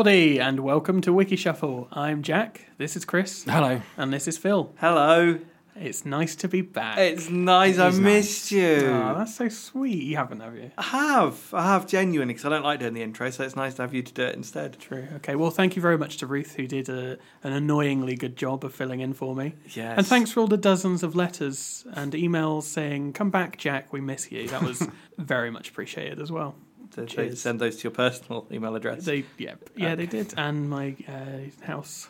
Howdy, and welcome to Wiki Shuffle. I'm Jack, this is Chris, Hello. and this is Phil. Hello. It's nice to be back. It's nice. I is missed you. Oh, that's so sweet. You haven't, have you? I have. I have genuinely because I don't like doing the intro, so it's nice to have you to do it instead. True. Okay, well, thank you very much to Ruth, who did a, an annoyingly good job of filling in for me. Yes. And thanks for all the dozens of letters and emails saying, Come back, Jack, we miss you. That was very much appreciated as well. Did they send those to your personal email address? They, yeah, yeah, they did. And my uh, house.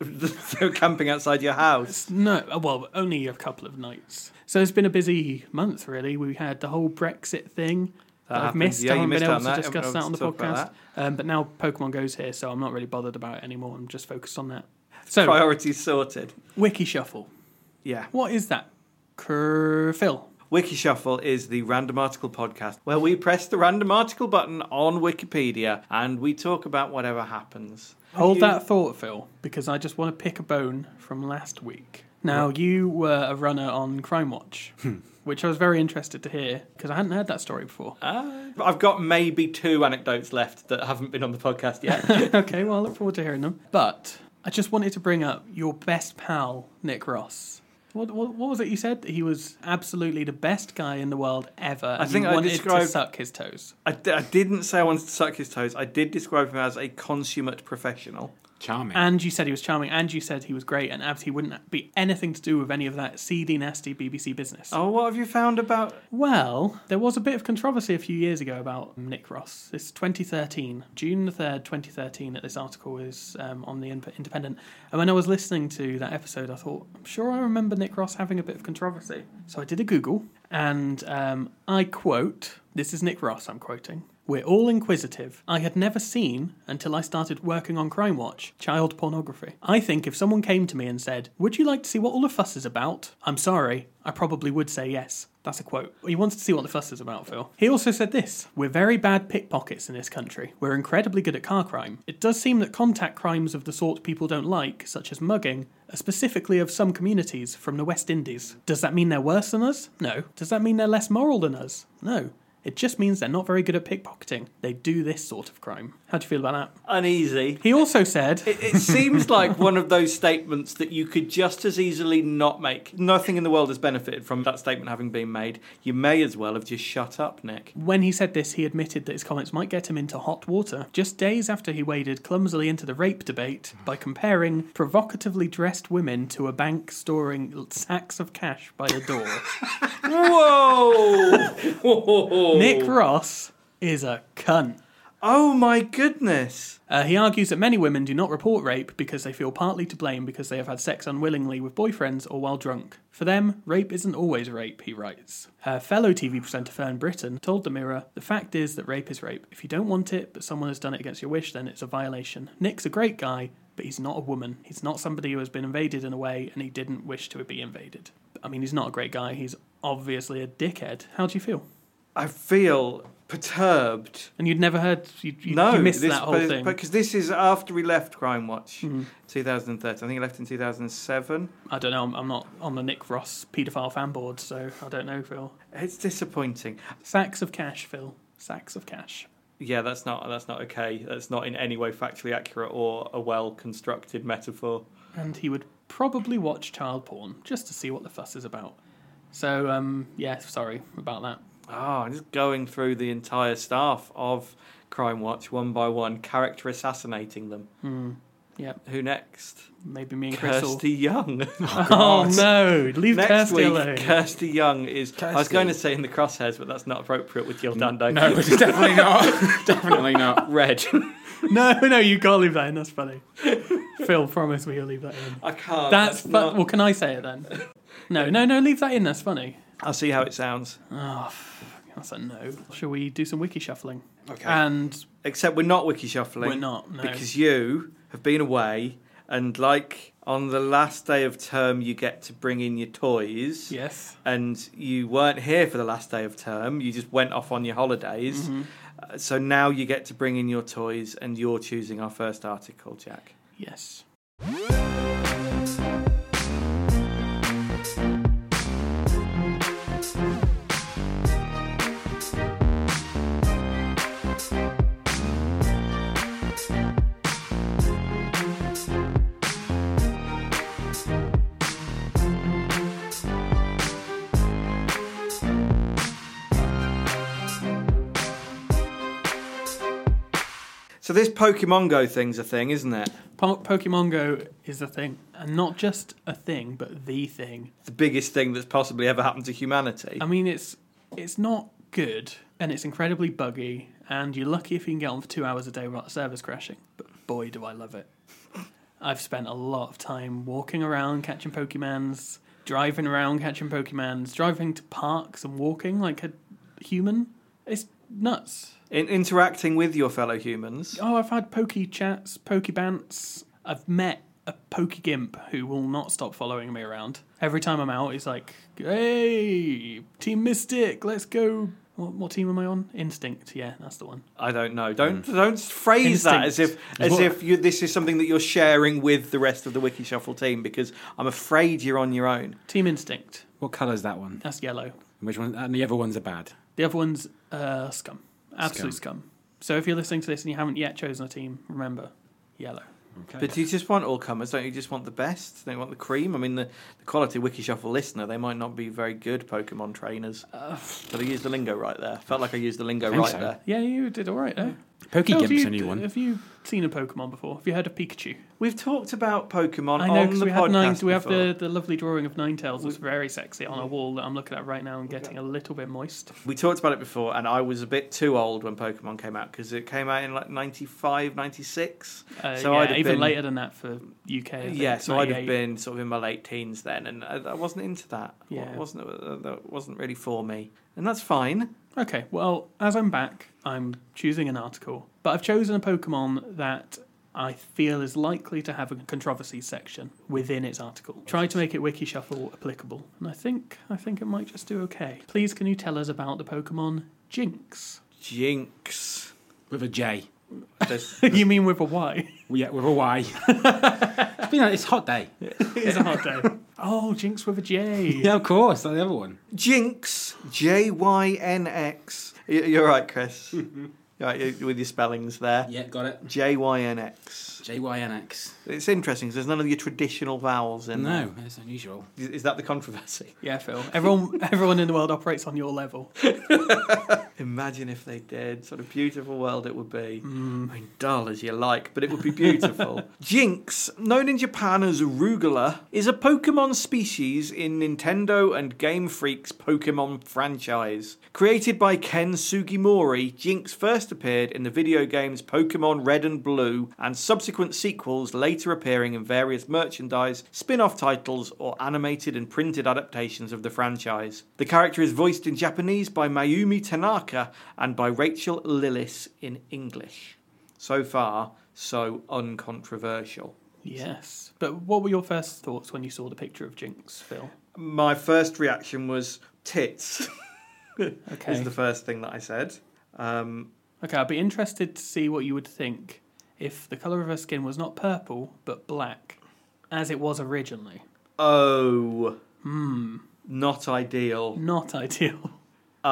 so camping outside your house. No, uh, well, only a couple of nights. So it's been a busy month, really. We had the whole Brexit thing. That That I've missed. Yeah, I haven't been able to that. discuss that on the able to talk podcast. Um, but now Pokemon Go's here, so I'm not really bothered about it anymore. I'm just focused on that. So, Priorities sorted. Wiki Shuffle. Yeah. What is that? Cur- Phil. Wiki Shuffle is the random article podcast where we press the random article button on Wikipedia and we talk about whatever happens. Hold You- that thought, Phil, because I just want to pick a bone from last week. Now, you were a runner on Crime Watch, Hmm. which I was very interested to hear because I hadn't heard that story before. Uh, I've got maybe two anecdotes left that haven't been on the podcast yet. okay, well, I look forward to hearing them. But I just wanted to bring up your best pal, Nick Ross. What, what, what was it you said? He was absolutely the best guy in the world ever. and think I wanted to described- suck his toes. I, d- I didn't say I wanted to suck his toes. I did describe him as a consummate professional. Charming. And you said he was charming, and you said he was great, and abs he wouldn't be anything to do with any of that seedy, nasty BBC business. Oh, what have you found about? Well, there was a bit of controversy a few years ago about Nick Ross. It's 2013, June the 3rd, 2013, that this article is um, on the Independent. And when I was listening to that episode, I thought, I'm sure I remember Nick Ross having a bit of controversy. So I did a Google, and um, I quote this is Nick Ross, I'm quoting. We're all inquisitive. I had never seen, until I started working on Crime Watch, child pornography. I think if someone came to me and said, Would you like to see what all the fuss is about? I'm sorry, I probably would say yes. That's a quote. He wants to see what the fuss is about, Phil. He also said this We're very bad pickpockets in this country. We're incredibly good at car crime. It does seem that contact crimes of the sort people don't like, such as mugging, are specifically of some communities from the West Indies. Does that mean they're worse than us? No. Does that mean they're less moral than us? No. It just means they're not very good at pickpocketing. They do this sort of crime. How do you feel about that? Uneasy. He also said, It, it seems like one of those statements that you could just as easily not make. Nothing in the world has benefited from that statement having been made. You may as well have just shut up, Nick. When he said this, he admitted that his comments might get him into hot water, just days after he waded clumsily into the rape debate by comparing provocatively dressed women to a bank storing sacks of cash by a door. Whoa! Nick Ross is a cunt. Oh my goodness. Uh, he argues that many women do not report rape because they feel partly to blame because they have had sex unwillingly with boyfriends or while drunk. For them, rape isn't always rape, he writes. Her fellow TV presenter Fern Britton told The Mirror, The fact is that rape is rape. If you don't want it, but someone has done it against your wish, then it's a violation. Nick's a great guy, but he's not a woman. He's not somebody who has been invaded in a way and he didn't wish to be invaded. I mean, he's not a great guy, he's obviously a dickhead. How do you feel? I feel perturbed. And you'd never heard, you, you, No, you missed this, that whole but- thing. Because this is after we left Crime Watch, 2013. I think he left in 2007. I don't know, I'm, I'm not on the Nick Ross paedophile fan board, so I don't know, Phil. It's disappointing. Sacks of cash, Phil. Sacks of cash. Yeah, that's not that's not okay. That's not in any way factually accurate or a well constructed metaphor. And he would probably watch child porn just to see what the fuss is about. So, um, yeah, sorry about that. Ah, just going through the entire staff of Crime Watch one by one, character assassinating them. Yeah, Who next? maybe me and Chris Kirsty Young. Oh, no, leave Next Kirsty week, alone. Kirsty Young is. I was going to say in the crosshairs, but that's not appropriate with your Dando. No, it's definitely not. definitely not. Red. no, no, you can't leave that in. That's funny. Phil, promise me you'll leave that in. I can't. That's fu- not- well. Can I say it then? No, no, no. Leave that in. That's funny. I'll see how it sounds. Oh that's a no. Shall we do some wiki shuffling? Okay. And Except we're not wiki shuffling. We're not, no. Because you have been away, and like on the last day of term, you get to bring in your toys. yes, And you weren't here for the last day of term. You just went off on your holidays. Mm-hmm. Uh, so now you get to bring in your toys, and you're choosing our first article, Jack. yes. So this Pokemon Go thing's a thing, isn't it? Po- Pokemon Go is a thing, and not just a thing, but the thing. The biggest thing that's possibly ever happened to humanity. I mean, it's it's not good, and it's incredibly buggy, and you're lucky if you can get on for two hours a day without the servers crashing. But boy, do I love it! I've spent a lot of time walking around catching Pokemons, driving around catching Pokemons, driving to parks and walking like a human. It's nuts. In interacting with your fellow humans. Oh, I've had pokey chats, pokey bants. I've met a pokey Gimp who will not stop following me around. Every time I'm out, he's like, "Hey, Team Mystic, let's go." What, what team am I on? Instinct. Yeah, that's the one. I don't know. Don't don't phrase that as if as What? if you, this is something that you're sharing with the rest of the Wiki Shuffle team because I'm afraid you're on your own. Team Instinct. What colour's that one? That's yellow. Which one? And the other ones are bad. The other one's uh, scum. Absolute scum. So if you're listening to this and you haven't yet chosen a team, remember, yellow. Okay. But do you just want all comers? Don't you just want the best? Don't you want the cream? I mean, the, the quality Wiki Shuffle listener, they might not be very good Pokemon trainers. Uh, did I use the lingo right there? Felt like I used the lingo right so. there. Yeah, you did all right there. Poke Phil, Gimp's you- a new one. Have you seen a Pokemon before? Have you heard of Pikachu? We've talked about Pokemon I know on because the we podcast have nine. We have the, the lovely drawing of Ninetales that's very sexy on a wall that I'm looking at right now and getting a little bit moist. We talked about it before, and I was a bit too old when Pokemon came out because it came out in like 95, 96. Uh, so yeah, I'd even been, later than that for UK. Yeah, so I'd have been sort of in my late teens then, and I, I wasn't into that. Yeah. It wasn't uh, that wasn't really for me, and that's fine. Okay, well, as I'm back, I'm choosing an article, but I've chosen a Pokemon that I feel is likely to have a controversy section within its article. Try to make it Wiki Shuffle applicable, and I think I think it might just do okay. Please, can you tell us about the Pokemon Jynx? Jynx. With a J. You mean with a Y? Yeah, with a Y. it's, been a, it's a hot day. It's a hot day. Oh, Jynx with a J. Yeah, of course. That's the other one. Jynx, J Y N X. You're right, Chris. Right with your spellings there. Yeah, got it. J Y N X. J Y N X. It's interesting because there's none of your traditional vowels in there. No, it's unusual. Is- Is that the controversy? Yeah, Phil. Everyone, everyone in the world operates on your level. Imagine if they did. Sort of beautiful world it would be. Mm. I mean, dull as you like, but it would be beautiful. Jynx, known in Japan as Arugula, is a Pokemon species in Nintendo and Game Freak's Pokemon franchise. Created by Ken Sugimori, Jynx first appeared in the video games Pokemon Red and Blue and subsequent sequels, later appearing in various merchandise, spin off titles, or animated and printed adaptations of the franchise. The character is voiced in Japanese by Mayumi Tanaka and by Rachel Lillis in English. So far, so uncontroversial. Yes. But what were your first thoughts when you saw the picture of Jynx, Phil? My first reaction was tits, Okay. is the first thing that I said. Um, Okay, I'd be interested to see what you would think if the colour of her skin was not purple but black, as it was originally. oh, Hmm. not ideal. Not ideal.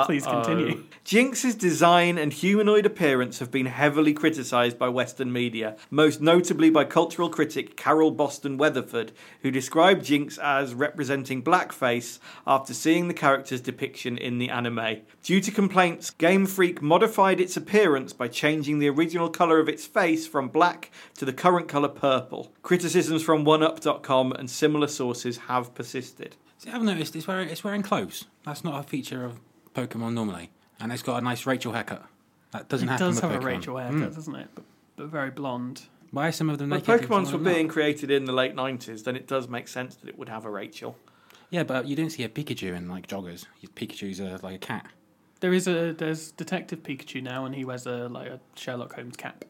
Please continue. Jynx's design and humanoid appearance have been heavily criticised by Western media, most notably by cultural critic Carol Boston Weatherford, who described Jynx as representing blackface after seeing the character's depiction in the anime. Due to complaints, Game Freak modified its appearance by changing the original colour of its face from black to the current colour purple. Criticisms from OneUp.com and similar sources have persisted. See, I've noticed it's wearing it's wearing clothes. That's not a feature of Pokemon normally, and it's got a nice Rachel haircut. That doesn't It happen It does with have a Rachel haircut, hmm. doesn't it? But, but very blonde. Why are some of them When naked? Pokemon's some were being not? created in the late 90s, then it does make sense that it would have a Rachel. Yeah, but you don't see a Pikachu in like joggers. Pikachu's a, like a cat. There is a there's Detective Pikachu now, and he wears a like a Sherlock Holmes cap.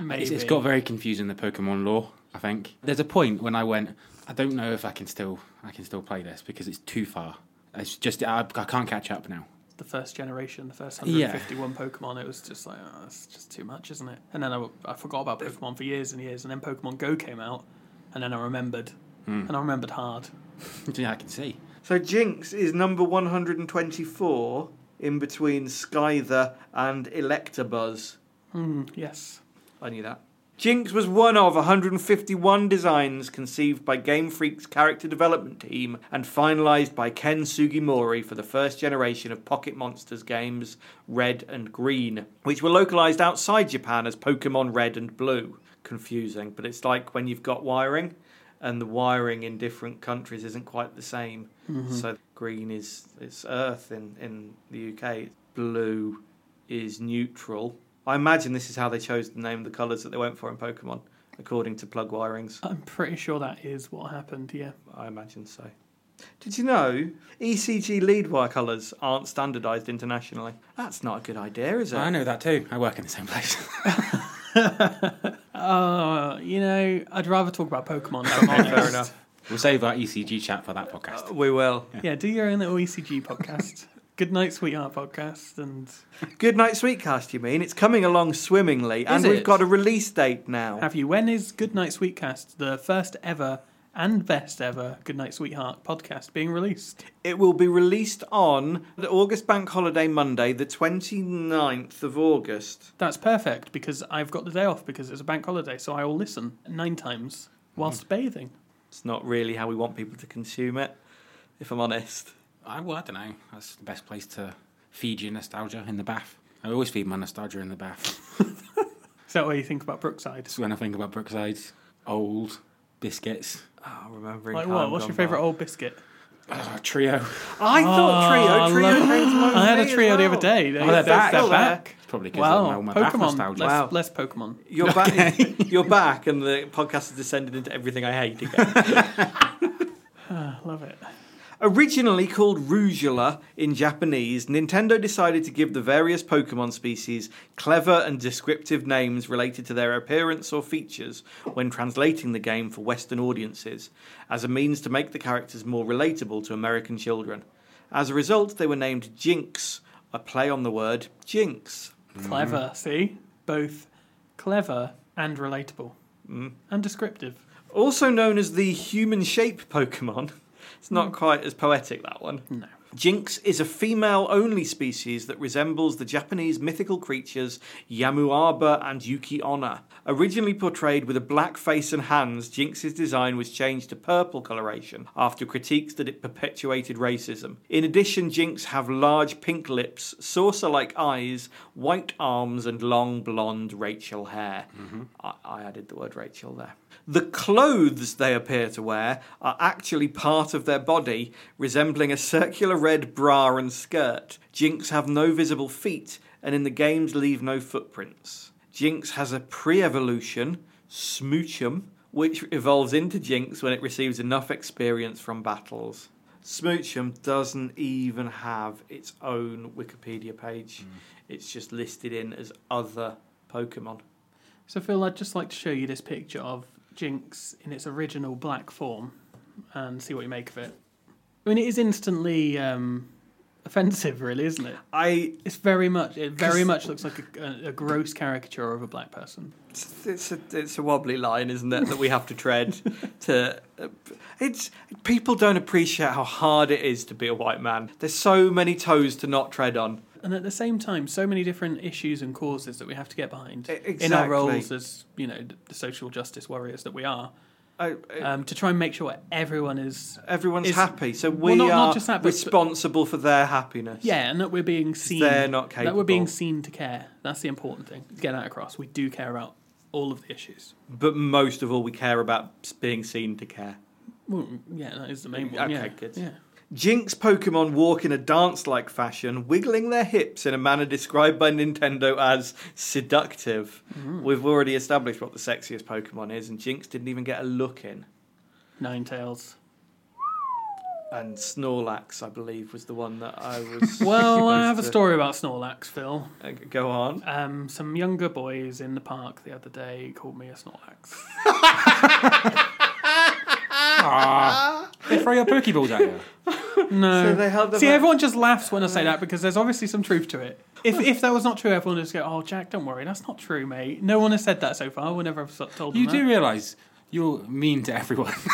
Maybe It's, it's got very confusing the Pokemon lore. I think there's a point when I went. I don't know if I can still I can still play this because it's too far. It's just I, I can't catch up now. The first generation, the first Yeah. 151 Pokemon. It was just like oh, it's just too much, isn't it? And then I, I forgot about Pokemon for years and years, and then Pokemon Go came out, and then I remembered, hmm. and I remembered hard. yeah, I can see. So Jynx is number 124 in between Scyther and Electabuzz. Hmm, yes. I knew that. Jynx was one of 151 designs conceived by Game Freak's character development team and finalised by Ken Sugimori for the first generation of Pocket Monsters games Red and Green, which were localised outside Japan as Pokemon Red and Blue. Confusing, but it's like when you've got wiring and the wiring in different countries isn't quite the same. Mm-hmm. So green is it's Earth in, in the UK, blue is neutral. I imagine this is how they chose the name the colours that they went for in Pokemon, according to plug wirings. I'm pretty sure that is what happened. Yeah. I imagine so. Did you know ECG lead wire colours aren't standardised internationally? That's not a good idea, is it? I know that too. I work in the same place. Uh, you know, I'd rather talk about Pokemon. If I'm. Fair enough. we'll save our ECG chat for that podcast. We will. Yeah, do your own little ECG podcast. Good night, sweetheart podcast, and Good night, Sweetcast, you mean? It's coming along swimmingly, and Is we've got a release date now. have you? When is Good Night Sweetcast, the first ever and best ever Good Night Sweetheart podcast, being released? It will be released on the August Bank Holiday Monday, the 29th of August. That's perfect because I've got the day off because it's a bank holiday, so I will listen nine times whilst mm. bathing. It's not really how we want people to consume it, if I'm honest. I, well, I don't know. That's the best place to feed your nostalgia in the bath. I always feed my nostalgia in the bath. Is that what you think about Brookside? It's when I think about Brookside, old biscuits, ah, Oh, remembering. Like what? What's your favourite old biscuit? uh, trio. I thought ah, trio. Oh, Trio love- came to mind I had a me as trio the other day. They, Oh, they're back. They're Still there. back. It's probably because Wow, of my, my bath Pokemon. nostalgia. Less, Wow. less Pokemon. You're back. you're back, and the podcast has descended into everything I hate again. Love it. Originally called Rougela in Japanese, Nintendo decided to give the various Pokemon species clever and descriptive names related to their appearance or features when translating the game for Western audiences, as a means to make the characters more relatable to American children. As a result, they were named Jynx, a play on the word jinx. Clever. See? Both clever and relatable. Mm. And descriptive. Also known as the human shape Pokemon, It's not hmm. quite as poetic, that one. No. Jynx is a female only species that resembles the Japanese mythical creatures Yamauba and Yuki Onna. Originally portrayed with a black face and hands, Jynx's design was changed to purple coloration after critiques that it perpetuated racism. In addition, Jynx have large pink lips, saucer like eyes, white arms, and long blonde Rachel hair. Mm-hmm. I, I added the word Rachel there. The clothes they appear to wear are actually part of their body, resembling a circular red bra and skirt. Jynx have no visible feet, and in the games leave no footprints. Jynx has a pre evolution, Smoochum, which evolves into Jynx when it receives enough experience from battles. Smoochum doesn't even have its own Wikipedia page, mm. it's just listed in as other Pokemon. So, Phil, I'd just like to show you this picture of Jynx in its original black form and see what you make of it. I mean, it is instantly um, offensive, really, isn't it? I It's very much. It very much looks like a, a, a gross caricature of a black person. It's, it's a it's a wobbly line, isn't it, that we have to tread to. uh, It's people don't appreciate how hard it is to be a white man. There's so many toes to not tread on. And at the same time, so many different issues and causes that we have to get behind E- in our roles as you know the social justice warriors that we are, I, I- um, to try and make sure everyone is everyone's is- happy, so we not- not are just that, but- responsible for their happiness. yeah, and that we're being seen. they're not capable. That we're being seen to care. That's the important thing. To get that across. We do care about all of the issues. But most of all, we care about being seen to care. Well, yeah, that is the main one. Okay, yeah, good. Yeah. Jynx Pokemon walk in a dance like fashion, wiggling their hips in a manner described by Nintendo as seductive. Mm-hmm. We've already established what the sexiest Pokemon is, and Jynx didn't even get a look in. Ninetales. And Snorlax, I believe, was the one that I was. Well, I have a story about Snorlax, Phil. Uh, Go on. Um, some younger boys in the park the other day called me a Snorlax. They throw your Pokeballs at you. No. So they held them See, up- everyone just laughs when I say that because there's obviously some truth to it. If if that was not true, everyone would just go, "Oh, Jack, don't worry, that's not true, mate." No one has said that so far. Whenever I've so- told them You that. do realise you're mean to everyone.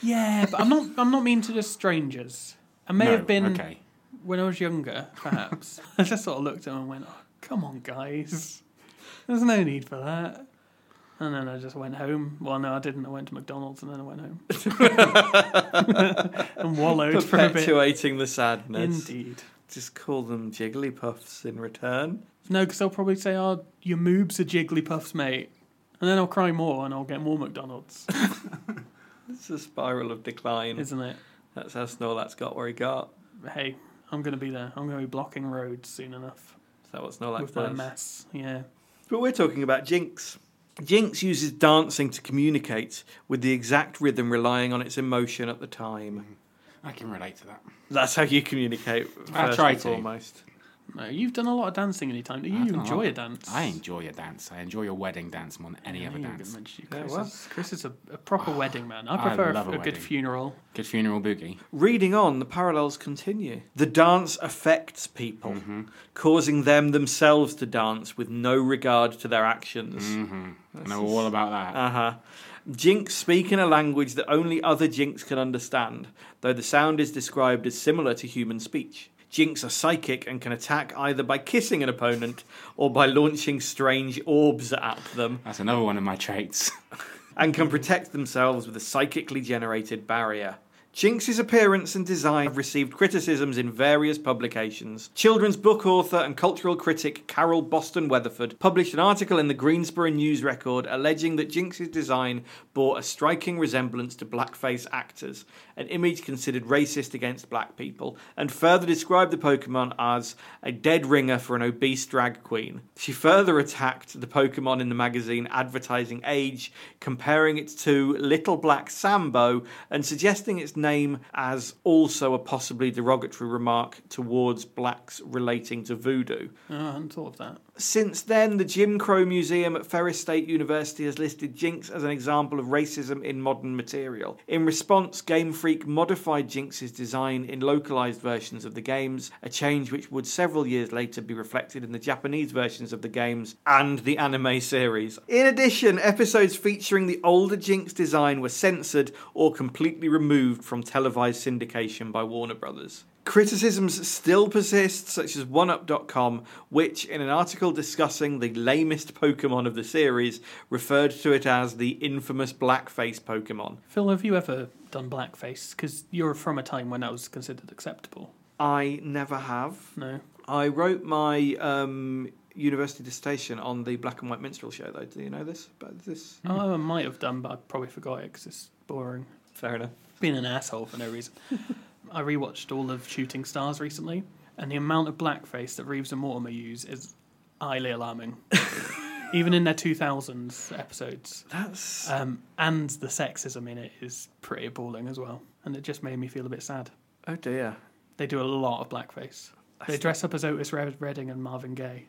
Yeah, but I'm not. I'm not mean to just strangers. I may No, have been Okay. when I was younger, perhaps. I just sort of looked at them and went, oh, "Come on, guys, there's no need for that." And then I just went home. Well, no, I didn't. I went to McDonald's and then I went home and wallowed for a bit. Perpetuating the sadness. Indeed. Just call them Jigglypuffs in return. No, because they'll probably say, "Oh, your moobs are Jigglypuffs, mate," and then I'll cry more and I'll get more McDonald's, It's a spiral of decline. isn't it? That's how Snorlax got where he got. Hey, I'm going to be there. I'm going to be blocking roads soon enough Is that what Snorlax with my does? mass. Yeah. But we're talking about Jynx. Jynx uses dancing to communicate with the exact rhythm relying on its emotion at the time. Mm-hmm. I can relate to that. That's how you communicate I first try and to. foremost. No, you've done a lot of dancing in your time. Do you I've done a enjoy lot. a dance? I enjoy a dance. I enjoy a wedding dance more than any other Yeah, you dance. mentioned Yeah, Chris, well. is, Chris is a, a proper ah, wedding man. I I prefer love a, a a good wedding. funeral. Good funeral boogie. Reading on, the parallels continue. The dance affects people, mm-hmm. causing them themselves to dance with no regard to their actions. Mm-hmm. I know all about that. Uh huh. Jynx speak in a language that only other Jynx can understand, though the sound is described as similar to human speech. Jynx are psychic and can attack either by kissing an opponent or by launching strange orbs at them, That's another one of my traits. and can protect themselves with a psychically generated barrier. Jynx's appearance and design have received criticisms in various publications. Children's book author and cultural critic Carol Boston Weatherford published an article in the Greensboro News Record alleging that Jynx's design bore a striking resemblance to blackface actors, an image considered racist against black people, and further described the Pokemon as a dead ringer for an obese drag queen. She further attacked the Pokemon in the magazine Advertising Age, comparing it to Little Black Sambo and suggesting its name as also a possibly derogatory remark towards blacks relating to voodoo. Oh, I hadn't thought of that. Since then, the Jim Crow Museum at Ferris State University has listed Jynx as an example of racism in modern material. In response, Game Freak modified Jynx's design in localized versions of the games, a change which would several years later be reflected in the Japanese versions of the games and the anime series. In addition, episodes featuring the older Jynx design were censored or completely removed from televised syndication by Warner Brothers. Criticisms still persist, such as OneUp.com, which, in an article discussing the lamest Pokemon of the series, referred to it as the infamous blackface Pokemon. Phil, have you ever done blackface? Because you're from a time when that was considered acceptable. I never have. No. I wrote my um, university dissertation on the Black and White Minstrel show, though. Do you know this? About this? Oh, I might have done, but I probably forgot it because it's boring. Fair enough. Being an asshole for no reason. I rewatched all of Shooting Stars recently, and the amount of blackface that Reeves and Mortimer use is highly alarming. Even in their 2000s episodes. That's Um, and the sexism in it is pretty appalling as well. And it just made me feel a bit sad. oh dear. They do a lot of blackface. They dress up as Otis Redding and Marvin Gaye.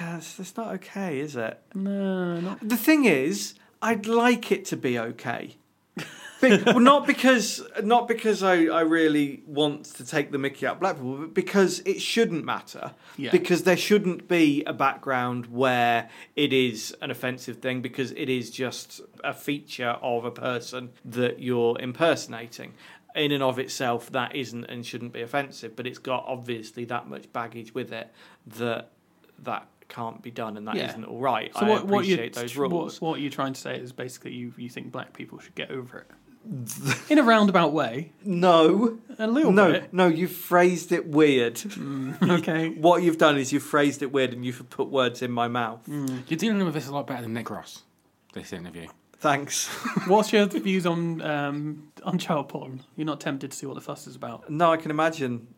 Yeah, it's, it's not okay, is it? No, not. The thing is, I'd like it to be okay. Be- well, not because not because I, I really want to take the Mickey out of black people, but because it shouldn't matter. Yeah. Because there shouldn't be a background where it is an offensive thing because it is just a feature of a person that you're impersonating. In and of itself, that isn't and shouldn't be offensive, but it's got obviously that much baggage with it that that can't be done, and that Yeah. not all right. So I what, what, you, appreciate those rules. what, what you're trying to say is basically you, you think black people should get over it. In a roundabout way. No, A little no, bit. no. You've phrased it weird. Okay. what you've done is you've phrased it weird, and you've put words in my mouth. You're dealing with this a lot better than Nick Ross. This interview. Thanks. What's your views on um, on child porn? You're not tempted to see what the fuss is about? no, I can imagine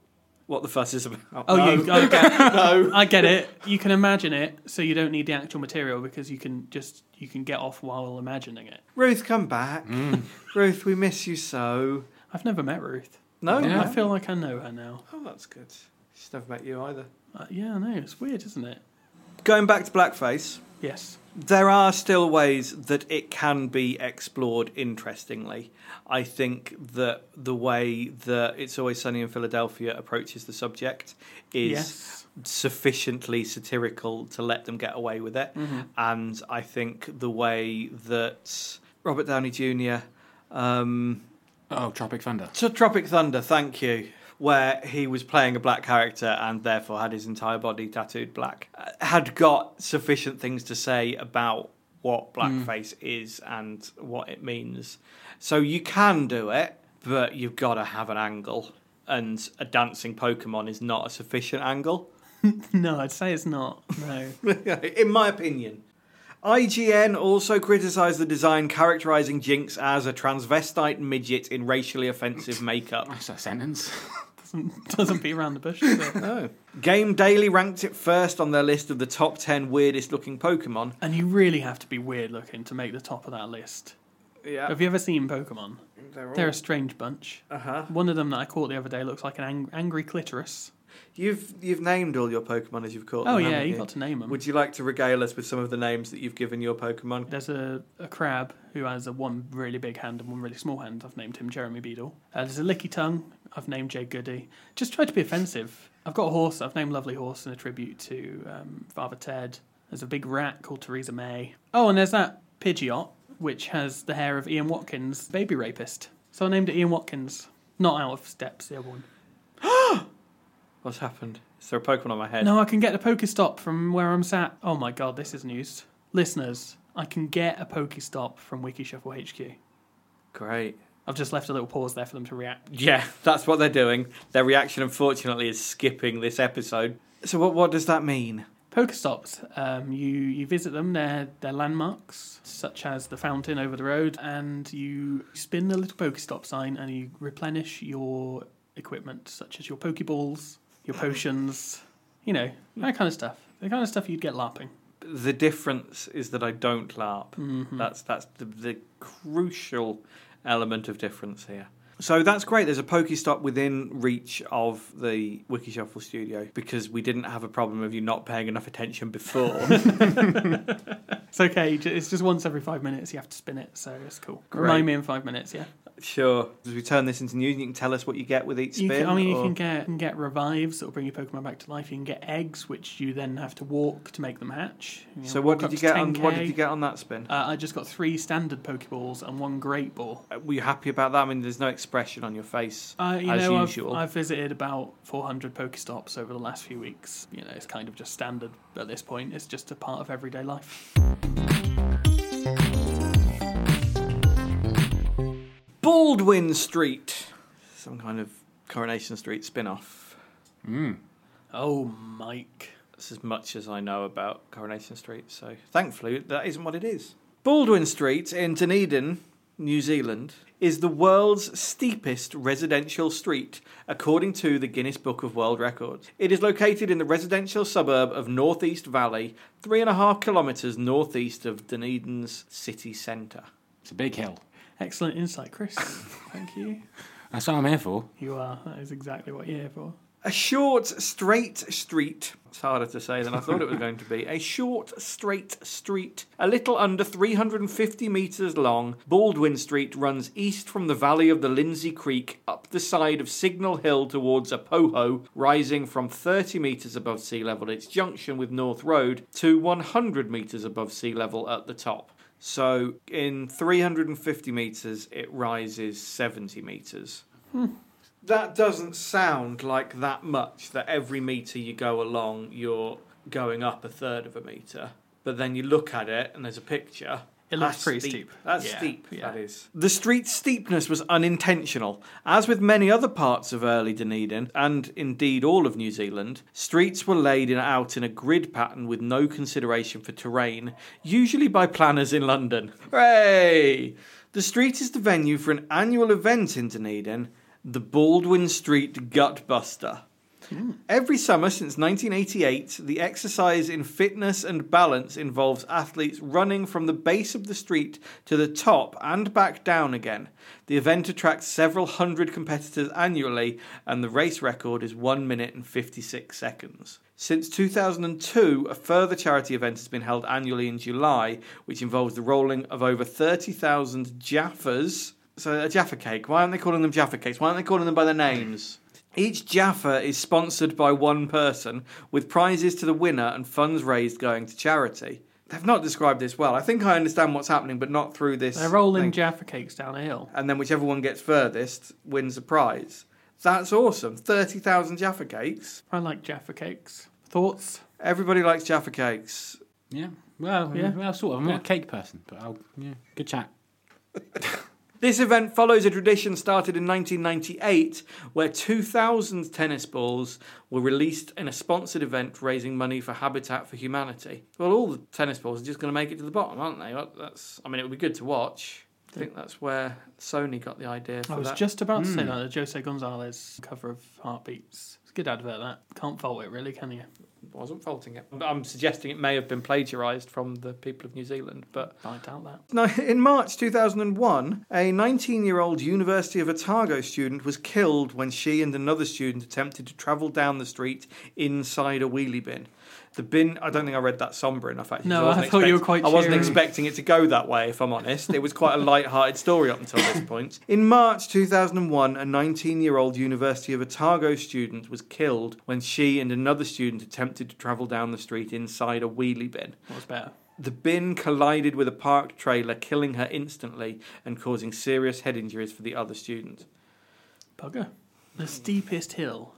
what the fuss is about. Oh, no. you, I get, no. I get it. You can imagine it, so you don't need the actual material because you can just you can get off while imagining it. Ruth, come back. Ruth, we miss you so. I've never met Ruth. No, Yeah. I feel like I know her now. Oh, that's good. She's never met you either. Uh, yeah, I know. It's weird, isn't it? Going back to blackface. Yes. There are still ways that it can be explored interestingly. I think that the way that It's Always Sunny in Philadelphia approaches the subject is Yes. sufficiently satirical to let them get away with it. And I think the way that Robert Downey Jr. Um, Oh, Tropic Thunder. so Tropic Thunder, thank you, where he was playing a black character and therefore had his entire body tattooed black, uh, had got sufficient things to say about what blackface is and what it means. So you can do it, but you've got to have an angle. And a dancing Pokemon is not a sufficient angle, No, I'd say it's not. No. in my opinion. IGN also criticised the design characterising Jynx as a transvestite midget in racially offensive makeup. That's a sentence. doesn't, doesn't beat around the bush. No. Game Daily ranked it first on their list of the top 10 weirdest looking Pokemon. And you really have to be weird looking to make the top of that list. Yeah. Have you ever seen Pokemon? They're all- They're a strange bunch. Uh-huh. One of them that I caught the other day looks like an ang- angry clitoris. You've you've named all your Pokemon as you've caught them. Oh them. yeah, haven't you got to name them. Would you like to regale us with some of the names that you've given your Pokemon? There's a, a crab who has a one really big hand and one really small hand. I've named him Jeremy Beadle. Uh, there's a Lickitung. I've named Jade Goody. Just tried to be offensive. I've got a horse. I've named Lovely Horse in a tribute to um, Father Ted. There's a big rat called Theresa May. Oh, and there's that Pidgeot, which has the hair of Ian Watkins, baby rapist. So I named it Ian Watkins. Not out of steps, the other one. What's happened? Is there a Pokemon on my head? No, I can get a Pokestop from where I'm sat. Oh my god, this is news. Listeners, I can get a Pokestop from Wikishuffle HQ. Great. I've just left a little pause there for them to react. Yeah, that's what they're doing. Their reaction, unfortunately, is skipping this episode. So what what does that mean? Pokestops, um, you, you visit them, they're, they're landmarks, such as the fountain over the road, and you spin the little Pokestop sign and you replenish your equipment, such as your Pokeballs, your potions, you know, that kind of stuff. The kind of stuff you'd get LARPing. The difference is that I don't LARP. Mm-hmm. That's that's the, the crucial element of difference here. So that's great. There's a Pokestop within reach of the Wikishuffle studio because we didn't have a problem of you not paying enough attention before. It's okay, it's just once every five minutes you have to spin it, so it's cool. Great. Remind me in five minutes, yeah? Sure. As we turn this into news, you can tell us what you get with each spin. can, I mean, you can get you can get revives that will bring your Pokemon back to life. You can get eggs, which you then have to walk to make them hatch. You know, So what did you get on? What did you get on that spin? Uh, I just got three standard Pokeballs and one Great Ball. Uh, Were you happy about that? I mean, there's no expression on your face Uh, you as know, I've, usual. I've visited about 400 Pokestops over the last few weeks. You know, it's kind of just standard at this point. It's just a part of everyday life. Baldwin Street, some kind of Coronation Street spin-off. Hmm. Oh, Mike. That's as much as I know about Coronation Street. So thankfully, that isn't what it is. Baldwin Street in Dunedin, New Zealand, is the world's steepest residential street, according to the Guinness Book of World Records. It is located in the residential suburb of Northeast Valley, three and a half kilometres northeast of Dunedin's city centre. It's a big hill. Excellent insight, Chris. Thank you. That's what I'm here for. You are. That is exactly what you're here for. A short, straight street. It's harder to say than I thought it was going to be. A short, straight street. A little under 350 metres long, Baldwin Street runs east from the valley of the Lindsay Creek up the side of Signal Hill towards Opoho, rising from 30 metres above sea level at its junction with North Road to 100 metres above sea level at the top. So in 350 metres, it rises 70 metres. Hmm. That doesn't sound like that much that every metre you go along, you're going up a third of a metre. But then you look at it and there's a picture. It looks That's pretty steep. That's Yeah, steep, yeah. that is. The street's steepness was unintentional. As with many other parts of early Dunedin, and indeed all of New Zealand, streets were laid in, out in a grid pattern with no consideration for terrain, usually by planners in London. Hooray! The street is the venue for an annual event in Dunedin, the Baldwin Street Gutbuster. Every summer since 1988, the exercise in fitness and balance involves athletes running from the base of the street to the top and back down again. The event attracts several hundred competitors annually, and the race record is 1 minute and 56 seconds. Since 2002, a further charity event has been held annually in July, which involves the rolling of over 30,000 Jaffas. So, a Jaffa cake. Why aren't they calling them Jaffa cakes? Why aren't they calling them by their names? Each Jaffa is sponsored by one person, with prizes to the winner and funds raised going to charity. They've not described this well. I think I understand what's happening, but not through this. They're rolling thing. Jaffa cakes down a hill. and then whichever one gets furthest wins a prize. That's awesome. 30,000 Jaffa cakes. I like Jaffa cakes. Thoughts? Everybody likes Jaffa cakes. Yeah. Well, Yeah. yeah. Well, sort of. I'm not a cake person, but I'll, yeah, good chat. This event follows a tradition started in 1998 where 2,000 tennis balls were released in a sponsored event raising money for Habitat for Humanity. Well, all the tennis balls are just going to make it to the bottom, aren't they? Well, That's, I mean, it would be good to watch. I think that's where Sony got the idea for I was that. just about to say hmm. that. The Jose Gonzalez cover of Heartbeats. It's a good advert, that. Can't fault it, really, can you? Wasn't faulting it. I'm suggesting it may have been plagiarised from the people of New Zealand, but I doubt that. Now, in March 2001, a 19 year old University of Otago student was killed when she and another student attempted to travel down the street inside a wheelie bin. The bin, I don't think I read that sombre enough actually. No, wasn't I thought you were quite I wasn't cheery. expecting it to go that way, if I'm honest. It was quite a light hearted story up until this point. In March 2001, a 19 year old University of Otago student was killed when she and another student attempted to travel down the street inside a wheelie bin. What's better? The bin collided with a parked trailer, killing her instantly and causing serious head injuries for the other student. Bugger. The steepest hill,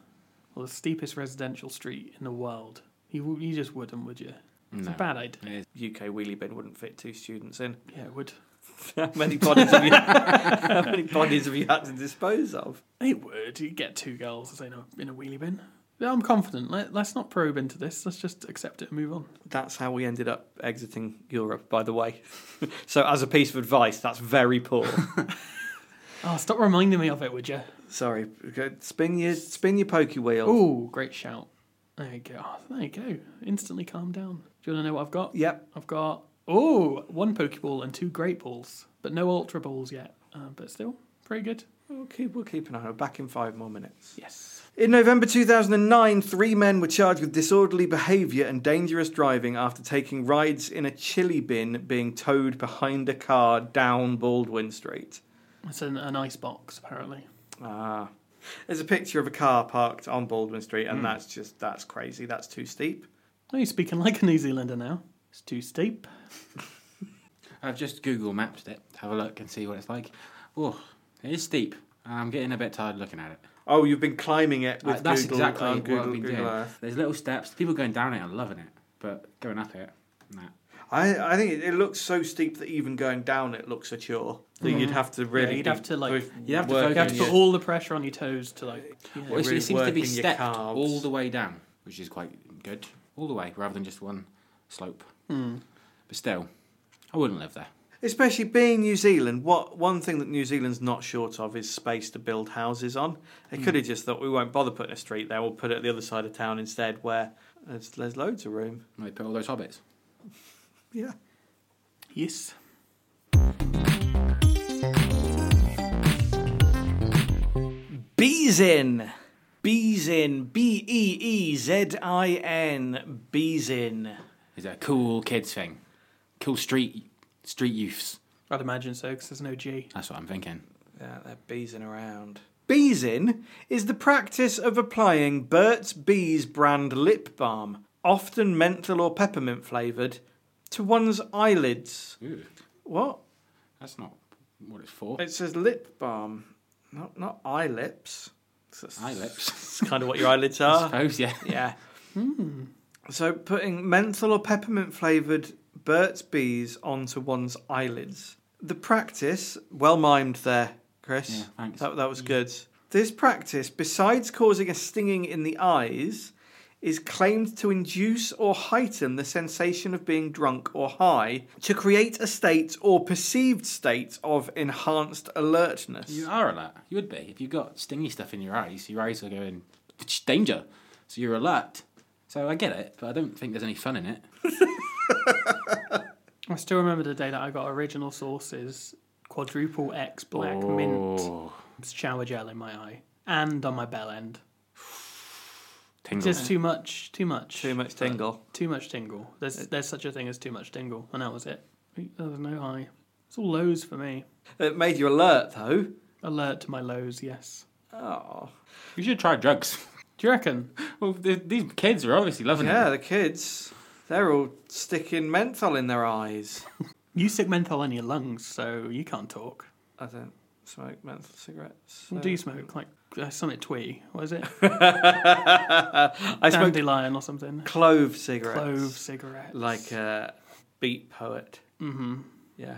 or the steepest residential street in the world. You, you just wouldn't, would you? It's a bad idea. UK wheelie bin wouldn't fit two students in. Yeah, it would. How many bodies have you? how many bodies have you had to dispose of? It would. You get two girls in a, in a wheelie bin. Yeah, I'm confident. Let, let's not probe into this. Let's just accept it and move on. That's how we ended up exiting Europe, by the way. so, as a piece of advice, that's very poor. Oh, stop reminding me of it, would you? Sorry. Spin your spin your pokey wheel. Oh, great shout. There you go. Oh, there you go. Instantly calm down. Do you want to know what I've got? Yep. I've got, oh, one Pokeball and two Great Balls, but no Ultra Balls yet. Uh, but still, pretty good. We'll keep, we'll keep an eye on it. Back in five more minutes. Yes. In November 2009, three men were charged with disorderly behaviour and dangerous driving after taking rides in a chili bin being towed behind a car down Baldwin Street. It's an, an ice box, apparently. Ah. There's a picture of a car parked on Baldwin Street, and hmm. that's just that's crazy. That's too steep. Are you're speaking like a New Zealander now. It's too steep. I've just Google mapped it. Have a look and see what it's like. Oh, it is steep. I'm getting a bit tired looking at it. Oh, you've been climbing it with Like, that's Google, exactly on what Google, I've been Google doing. Earth. There's little steps. People going down it are loving it, but going up it, nah. I, I think it, it looks so steep that even going down it looks a chore. That you'd have to really. Mm. you'd have to, like- You'd have to focus You have to put your- all the pressure on your toes to like. You know, Well, it's- really it seems to be stepped all the way down, which is quite good. All the way, rather than just one slope. Hmm. But still, I wouldn't live there. Especially being New Zealand, what one thing that New Zealand's not short of is space to build houses on. They Hmm. could have just thought we won't bother putting a street there. We'll put it at the other side of town instead, where there's, there's loads of room. And They put all those hobbits. Yeah. yes. Beezin. Beezin. B E E Z I N. Beezin. Is it a cool kids thing? Cool street street youths. I'd imagine so because there's no G. That's what I'm thinking. Yeah, they're beezing around. Beezing is the practice of applying Burt's Bees brand lip balm, often menthol or peppermint flavoured, to one's eyelids. Ooh, What? that's not what it's for. It says lip balm, not not eye lips. Eye lips. It's kind of what your eyelids I are. suppose, yeah. Yeah. Hmm. So putting menthol or peppermint flavoured Burt's Bees onto one's eyelids. The practice, well mimed there, Chris. Yeah, thanks. That, that was good. This practice, besides causing a stinging in the eyes, is claimed to induce or heighten the sensation of being drunk or high to create a state or perceived state of enhanced alertness. You are alert. You would be. If you've got stingy stuff in your eyes, your eyes are going, danger. So you're alert. So I get it, but I don't think there's any fun in it. I still remember the day that I got original sources, quadruple X black mint Oh, shower gel in my eye and on my bell end. Tingle. Just too much, too much, Too much tingle. too much tingle. There's there's such a thing as too much tingle, and that was it. There was no high. It's all lows for me. It made you alert, though. Alert to my lows, yes. Oh. You should try drugs. Do you reckon? Well, th these kids are obviously loving it. Yeah, the kids, they're all sticking menthol in their eyes. You stick menthol in your lungs, so you can't talk. I don't smoke menthol cigarettes. What do you smoke? Like uh, something twee? What is it? I smoke Dandelion or something? clove cigarettes. Clove cigarettes. Like a beat poet. Mm-hmm. Yeah.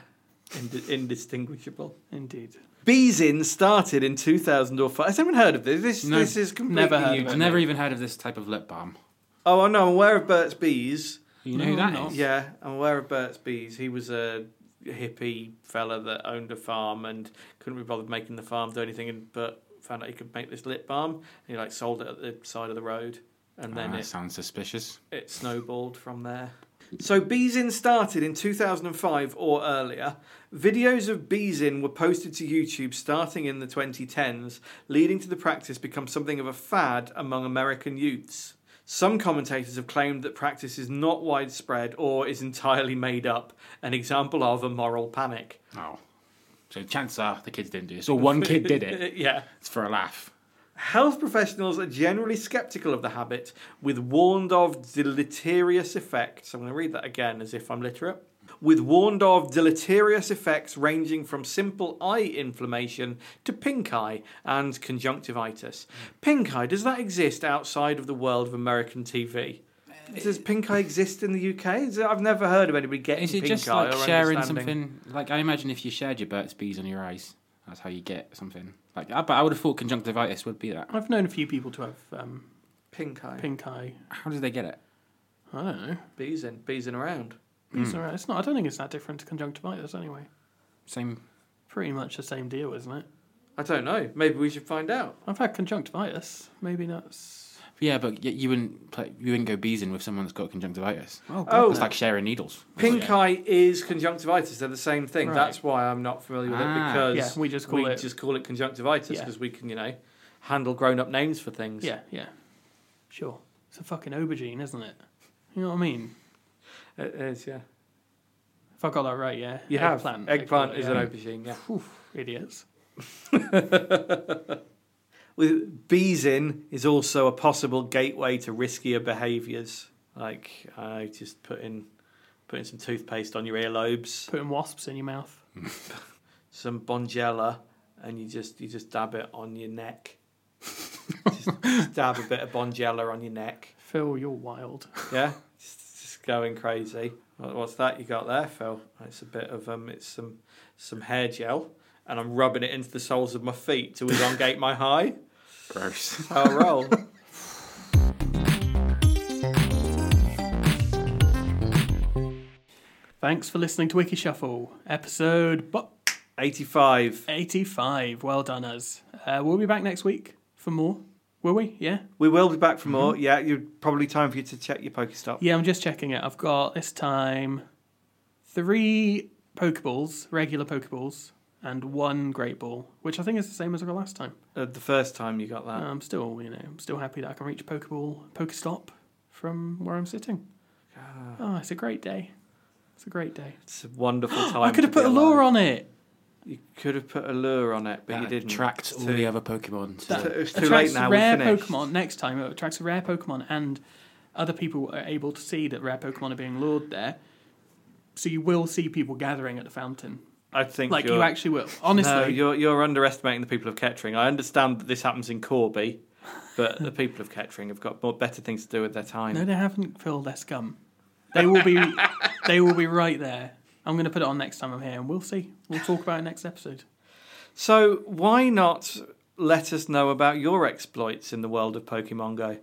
Ind- indistinguishable. Indeed. Beezin started in 2005. Has anyone heard of this? This, No, this is completely never heard new of to I've never even heard of this type of lip balm. Oh, I know. I'm aware of Burt's Bees. You know No, who that I'm not. is? Yeah, I'm aware of Burt's Bees. He was a hippie fella that owned a farm and couldn't be bothered making the farm do anything, and but found out he could make this lip balm. And he like sold it at the side of the road, and then Ah, it sounds suspicious. it snowballed from there. So Beezin started in 2005 or earlier. Videos of Beezin were posted to YouTube starting in the 2010s, leading to the practice become something of a fad among American youths. Some commentators have claimed that practice is not widespread or is entirely made up, an example of a moral panic. Oh. So chances are the kids didn't do this. Or one kid did it. yeah. It's for a laugh. Health professionals are generally skeptical of the habit, with warned of deleterious effects. I'm going to read that again as if I'm literate. With warned of deleterious effects ranging from simple eye inflammation to pink eye and conjunctivitis. Pink eye, does that exist outside of the world of American TV? Does pink eye exist in the UK? Is it- I've never heard of anybody getting Is it pink just eye like or sharing something? Like I imagine if you shared your Burt's Bees on your eyes, that's how you get something. Like, I- but I would have thought conjunctivitis would be that. I've known a few people to have um, Pink eye. pink eye. How did they get it? I don't know. Bees in. Bees in around. It's, around. it's not. I don't think it's that different to conjunctivitis anyway. Same. Pretty much the same deal, isn't it? I don't know. Maybe we should find out. I've had conjunctivitis. Maybe that's. Yeah, but y- you wouldn't play, you wouldn't go beezin with someone that's got conjunctivitis. Oh, Oh. It's like sharing needles. Pink eye is conjunctivitis. They're the same thing. Right. That's why I'm not familiar with Ah. it because Yeah, we just call it- just call it conjunctivitis Yeah. because we can, you know, handle grown-up names for things. Yeah, yeah. Sure. It's a fucking aubergine, isn't it? You know what I mean? it is. Yeah, If I got that right, yeah. you Eggplant. have eggplant is yeah. an aubergine. Yeah, Oof, idiots. With beezin is also a possible gateway to riskier behaviours. Like I just put in putting some toothpaste on your earlobes, Putting wasps in your mouth. some Bonjela, and you just you just dab it on your neck. just, just dab a bit of Bonjela on your neck. Phil, you're wild. Yeah, just, just going crazy. What's that you got there, Phil? It's a bit of um, it's some some hair gel, and I'm rubbing it into the soles of my feet to elongate my high. Gross. How I roll. Thanks for listening to Wiki Shuffle, episode bu- 85. 85. Well done, us. Uh, we'll be back next week for more. Will we? Yeah? We will be back for more. Yeah, you're probably time for you to check your Pokestop. Yeah, I'm just checking it. I've got this time three Pokeballs, regular Pokeballs, and one Great Ball, which I think is the same as I got last time. Uh, the first time you got that. Uh, I'm still, you know, I'm still happy that I can reach a Pokeball, Pokestop from where I'm sitting. Oh, it's a great day. It's a great day. It's a wonderful time. I could have put a lure on it. You could have put a lure on it, but you didn't. attracts all too- the other Pokemon. To That It's too late now, we're Rare finished. Pokemon next time. It attracts a rare Pokemon, and other people are able to see that rare Pokemon are being lured there. So you will see people gathering at the fountain. I think Like you actually will. Honestly, No, you're you're underestimating the people of Kettering. I understand that this happens in Corby, but the people of Kettering have got more better things to do with their time. no, they haven't filled their scum. They will be. they will be right there. I'm going to put it on next time I'm here, and we'll see. We'll talk about it next episode. So why not let us know about your exploits in the world of Pokemon Go?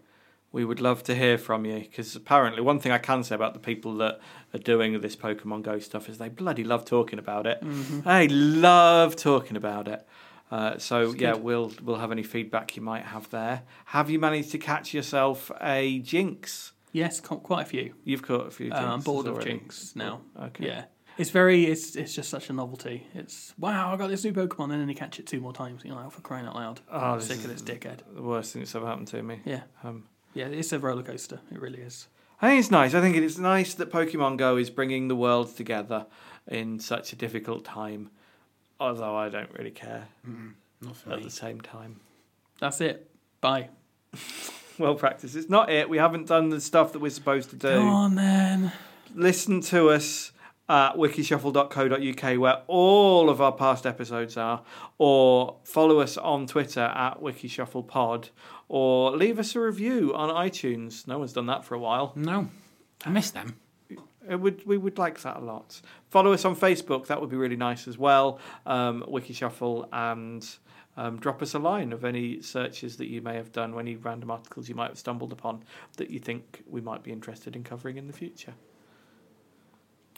We would love to hear from you because apparently one thing I can say about the people that are doing this Pokemon Go stuff is they bloody love talking about it. They love talking about it. Uh, so yeah, we'll we'll have any feedback you might have there. Have you managed to catch yourself a Jynx? Yes, quite a few. You've caught a few. Uh, I'm bored of already. Jynx now. Okay. Yeah. It's very, it's it's just such a novelty. It's wow, I got this new Pokemon, and then you catch it two more times. You're like, oh, for crying out loud! Oh, I'm sick of this dickhead. The worst thing that's ever happened to me. Yeah, Um, yeah, it's a roller coaster. It really is. I think it's nice. I think it's nice that Pokemon Go is bringing the world together in such a difficult time. Although I don't really care not for at me. the same time. That's it. Bye. Well practiced. It's not it. We haven't done the stuff that we're supposed to do. Go on then. Listen to us at wikishuffle.co.uk where all of our past episodes are, or follow us on Twitter at wikishufflepod, or leave us a review on iTunes. No one's done that for a while. No, I miss them. It would we would like that a lot. Follow us on Facebook. That would be really nice as well. Um, Wiki Shuffle and um, drop us a line of any searches that you may have done, any random articles you might have stumbled upon that you think we might be interested in covering in the future.